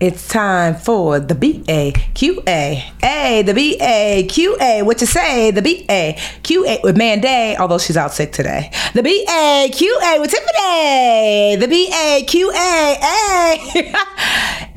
It's time for the B A Q A. A, the B A Q A. What you say? The B A Q A with Manday, although she's out sick today. The B A Q A with Tiffany. The B A Q A. A.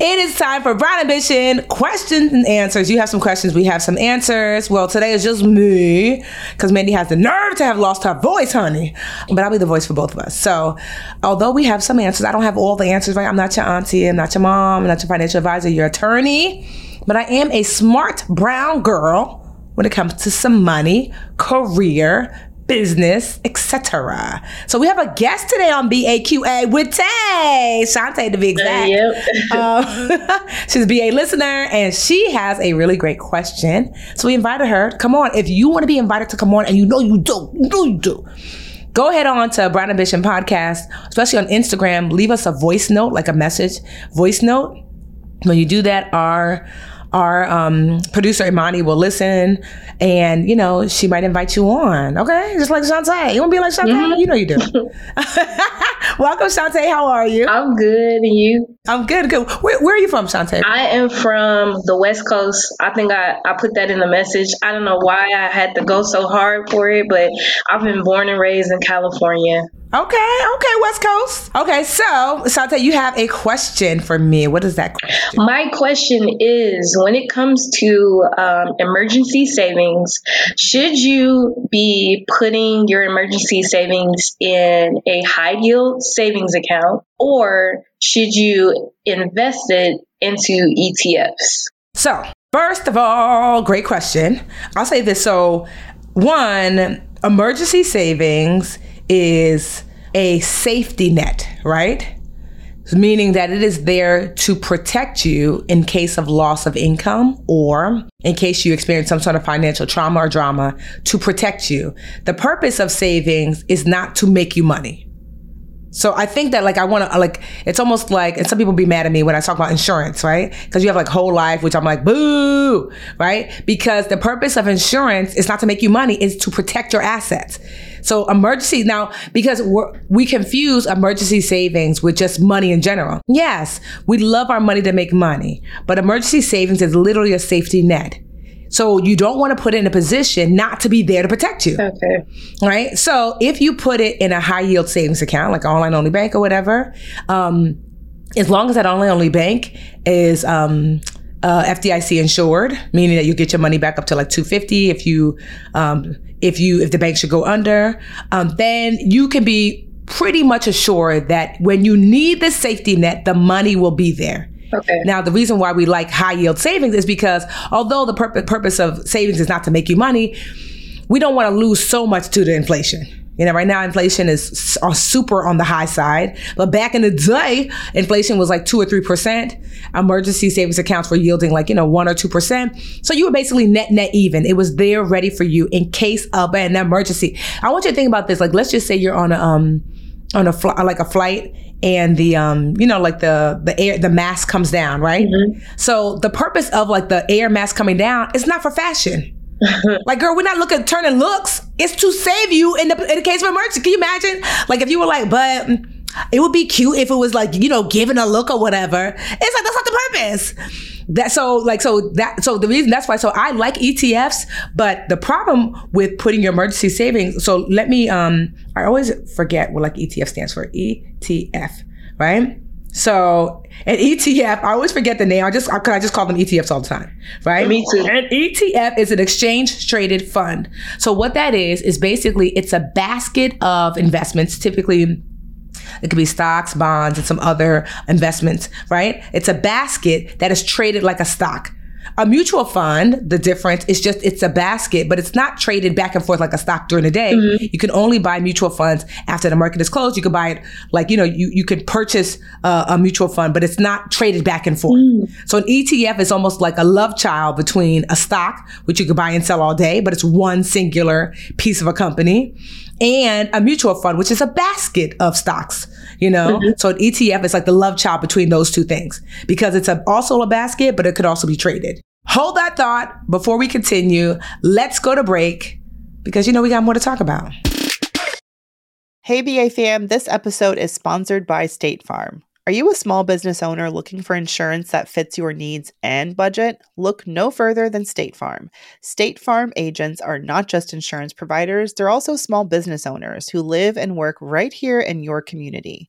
it is time for Brown Ambition questions and answers. You have some questions, we have some answers. Well, today is just me because Mandi has the nerve to have lost her voice, honey. But I'll be the voice for both of us. So, although we have some answers, I don't have all the answers, right? I'm not your auntie, I'm not your mom, I'm not your financial advisor, your attorney, but I am a smart brown girl when it comes to some money, career, business, etc. So we have a guest today on BAQA with Tay, Shauntae to be exact. Yep. Um, she's a BA listener and she has a really great question. So we invited her. Come on, if you want to be invited to come on, and you know you do, you know you do. Go ahead on to Brown Ambition Podcast, especially on Instagram. Leave us a voice note, like a message voice note when you do that, our our um, producer Imani will listen, and you know she might invite you on. Okay, just like Shauntae. You want to be like Shauntae? Mhm. You know you do. Welcome, Shauntae. How are you? I'm good, and you? I'm good. Good. Where, where are you from, Shauntae? I am from the West Coast. I think I, I put that in the message. I don't know why I had to go so hard for it, but I've been born and raised in California. Okay. Okay. West Coast. Okay. So, Shauntae, you have a question for me. What is that question? My question is when it comes to um, emergency savings, should you be putting your emergency savings in a high yield savings account or should you invest it into ETFs? So, first of all, great question. I'll say this. So, one, emergency savings is a safety net, right? Meaning that it is there to protect you in case of loss of income or in case you experience some sort of financial trauma or drama to protect you. The purpose of savings is not to make you money. So I think that like I want to like it's almost like and some people be mad at me when I talk about insurance, right? Because you have like whole life, which I'm like boo, right? Because the purpose of insurance is not to make you money, is to protect your assets. So emergency now because we're, we confuse emergency savings with just money in general. Yes, we love our money to make money, but emergency savings is literally a safety net. So you don't want to put it in a position not to be there to protect you Okay. right? So if you put it in a high yield savings account, like online only bank or whatever, um, as long as that online only bank is um, uh, FDIC insured, meaning that you get your money back up to like 250 if you um, if you if the bank should go under, um, then you can be pretty much assured that when you need the safety net, the money will be there. Okay. Now, the reason why we like high yield savings is because although the purpose purpose of savings is not to make you money, we don't want to lose so much to the inflation. You know, right now inflation is are super on the high side, but back in the day, inflation was like two or three percent. Emergency savings accounts were yielding like you know one or two percent. So you were basically net net even. It was there ready for you in case of an emergency. I want you to think about this. Like, let's just say you're on a um on a fl- like a flight and the um you know like the the air the mask comes down right so the purpose of like the air mask coming down is not for fashion like girl we're not looking turning looks it's to save you in the in the case of emergency can you imagine like if you were like but it would be cute if it was like you know giving a look or whatever it's like that's not the purpose that so like so that so the reason that's why so I like ETFs, but the problem with putting your emergency savings. So let me um I always forget what like ETF stands for. ETF, right? So an ETF, I always forget the name. I just I, I just call them ETFs all the time, right? Me too. An ETF is an exchange traded fund. So what that is is basically it's a basket of investments, typically it could be stocks, bonds, and some other investments, right? It's a basket that is traded like a stock. A mutual fund, the difference is just it's a basket, but it's not traded back and forth like a stock during the day. Mm-hmm. You can only buy mutual funds after the market is closed. You can buy it like, you know, you, you can purchase uh, a mutual fund, but it's not traded back and forth. Mm. So an ETF is almost like a love child between a stock, which you can buy and sell all day, but it's one singular piece of a company, and a mutual fund, which is a basket of stocks. You know, so an ETF is like the love child between those two things because it's a, also a basket, but it could also be traded. Hold that thought before we continue. Let's go to break because you know we got more to talk about. Hey, BA fam, this episode is sponsored by State Farm. Are you a small business owner looking for insurance that fits your needs and budget? Look no further than State Farm. State Farm agents are not just insurance providers, they're also small business owners who live and work right here in your community.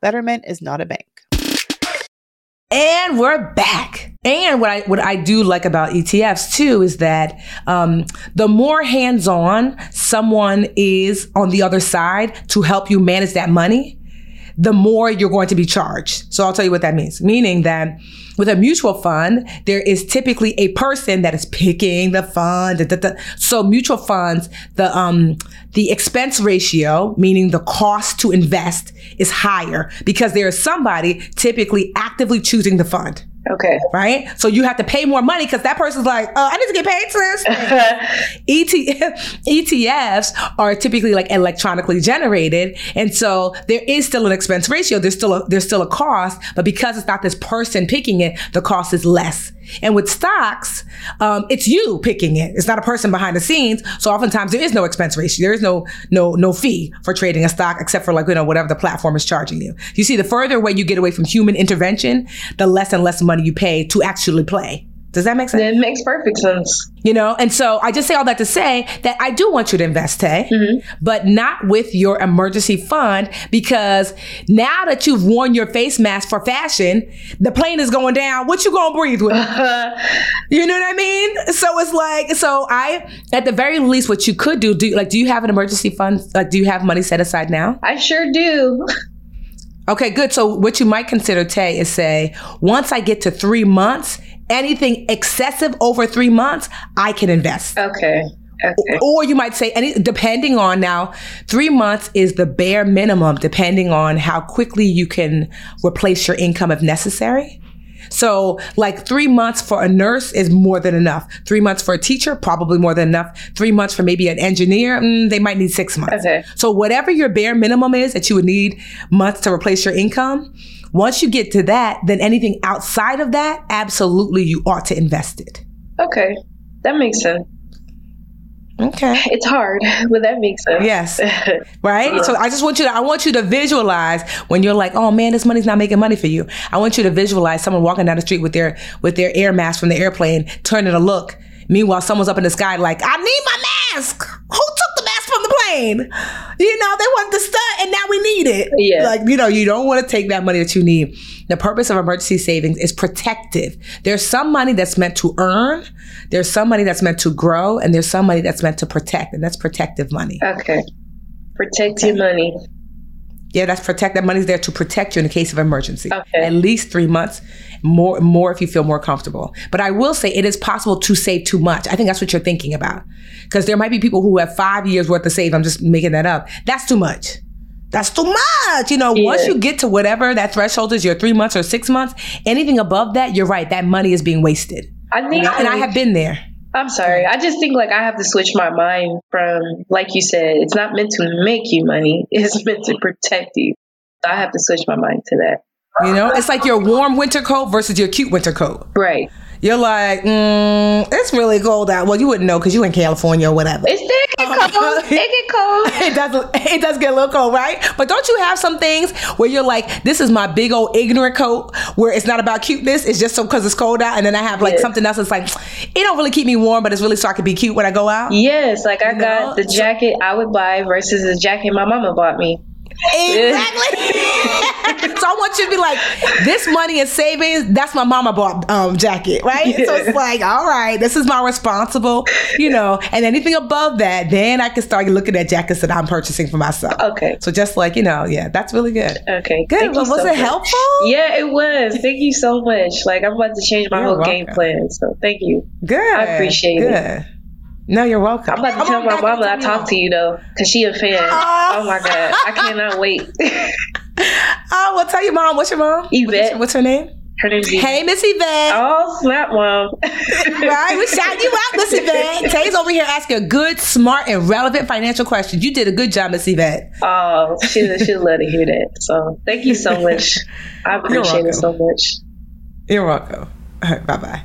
Betterment is not a bank. And we're back. And what I what I do like about ETFs too is that um, the more hands on someone is on the other side to help you manage that money, the more you're going to be charged. So I'll tell you what that means. Meaning that with a mutual fund, there is typically a person that is picking the fund. Da, da, da. So mutual funds, the um the expense ratio, meaning the cost to invest, is higher because there is somebody typically actively choosing the fund. Okay. Right? So you have to pay more money because that person's like, uh, I need to get paid for this. ET- ETFs are typically like electronically generated. And so there is still an expense ratio. There's still a, there's still a cost, but because it's not this person picking it, the cost is less. And with stocks, um, it's you picking it. It's not a person behind the scenes. So oftentimes there is no expense ratio. There is no no no fee for trading a stock except for like you know whatever the platform is charging you. You see, the further away you get away from human intervention, the less and less money you pay to actually play. Does that make sense? It makes perfect sense. You know, and so I just say all that to say that I do want you to invest, Tay, mm-hmm. but not with your emergency fund because now that you've worn your face mask for fashion, the plane is going down. What you gonna breathe with? You know what I mean? So it's like, so I, at the very least, what you could do, do like, do you have an emergency fund? Like, do you have money set aside now? I sure do. Okay, good. So what you might consider, Tay, is say, once I get to three months, anything excessive over three months, I can invest. Okay. Okay. Or you might say, any depending on now, three months is the bare minimum, depending on how quickly you can replace your income if necessary. So, like three months for a nurse is more than enough. Three months for a teacher, probably more than enough. Three months for maybe an engineer, mm, they might need six months. Okay. So, whatever your bare minimum is that you would need months to replace your income, once you get to that, then anything outside of that, absolutely you ought to invest it. Okay. That makes sense. Okay. It's hard, but that makes sense. Yes. Right? So I just want you to I want you to visualize when you're like, "Oh man, this money's not making money for you." I want you to visualize someone walking down the street with their with their air mask from the airplane, turning to look. Meanwhile, someone's up in the sky like, "I need my mask." Who took the mask from the plane? You know, they wanted the stunt and now we need it. Yeah. Like, you know, you don't want to take that money that you need. The purpose of emergency savings is protective. There's some money that's meant to earn, there's some money that's meant to grow, and there's some money that's meant to protect, and that's protective money. Okay. Protect your money. Yeah, that's protect. That money's there to protect you in the case of emergency. Okay. At least three months, more more if you feel more comfortable. But I will say it is possible to save too much. I think that's what you're thinking about, because there might be people who have five years worth of save. I'm just making that up. That's too much. That's too much. You know, Yeah. once you get to whatever that threshold is, your three months or six months, anything above that, you're right. That money is being wasted. I think, And I have been there. I'm sorry. I just think like I have to switch my mind from, like you said, it's not meant to make you money. It's meant to protect you. I have to switch my mind to that. You know, it's like your warm winter coat versus your cute winter coat. Right. You're like, mm, it's really cold out. Well, you wouldn't know because you're in California or whatever. It's there. It cold. It get cold. it does it does get a little cold, right? But don't you have some things where you're like, this is my big old ignorant coat where it's not about cuteness, it's just so because it's cold out, and then I have like Yes. something else that's like, it don't really keep me warm, but it's really so I can be cute when I go out. Yes, like I You got know? the jacket I would buy versus the jacket my mama bought me. Exactly. so I want you to be like, this money is savings, that's my mama bought um jacket, right? So it's like, all right, this is my responsible, you know, and anything above that, then I can start looking at jackets that I'm purchasing for myself. Okay. So just like, you know, yeah, that's really good. Okay. Good. Well, was so it much. helpful? Yeah, it was. Thank you so much. Like I'm about to change my You're whole game plan. So thank you. Good. I appreciate good. it. No, you're welcome. I'm about to Come tell my mama I talked to you though, cause she a fan. Oh. Oh my god, I cannot wait. Oh, I will tell your mom. What's your mom? Yvette. What's her name? Her name's Eva. Hey, Miss Yvette. Oh snap, mom. Right, we shout you out, Miss Yvette. Tay's over here asking good, smart, and relevant financial questions. You did a good job, Miss Yvette. Oh, she'll she'll love to hear that. So thank you so much. I appreciate it so much. You're welcome. All right, bye bye.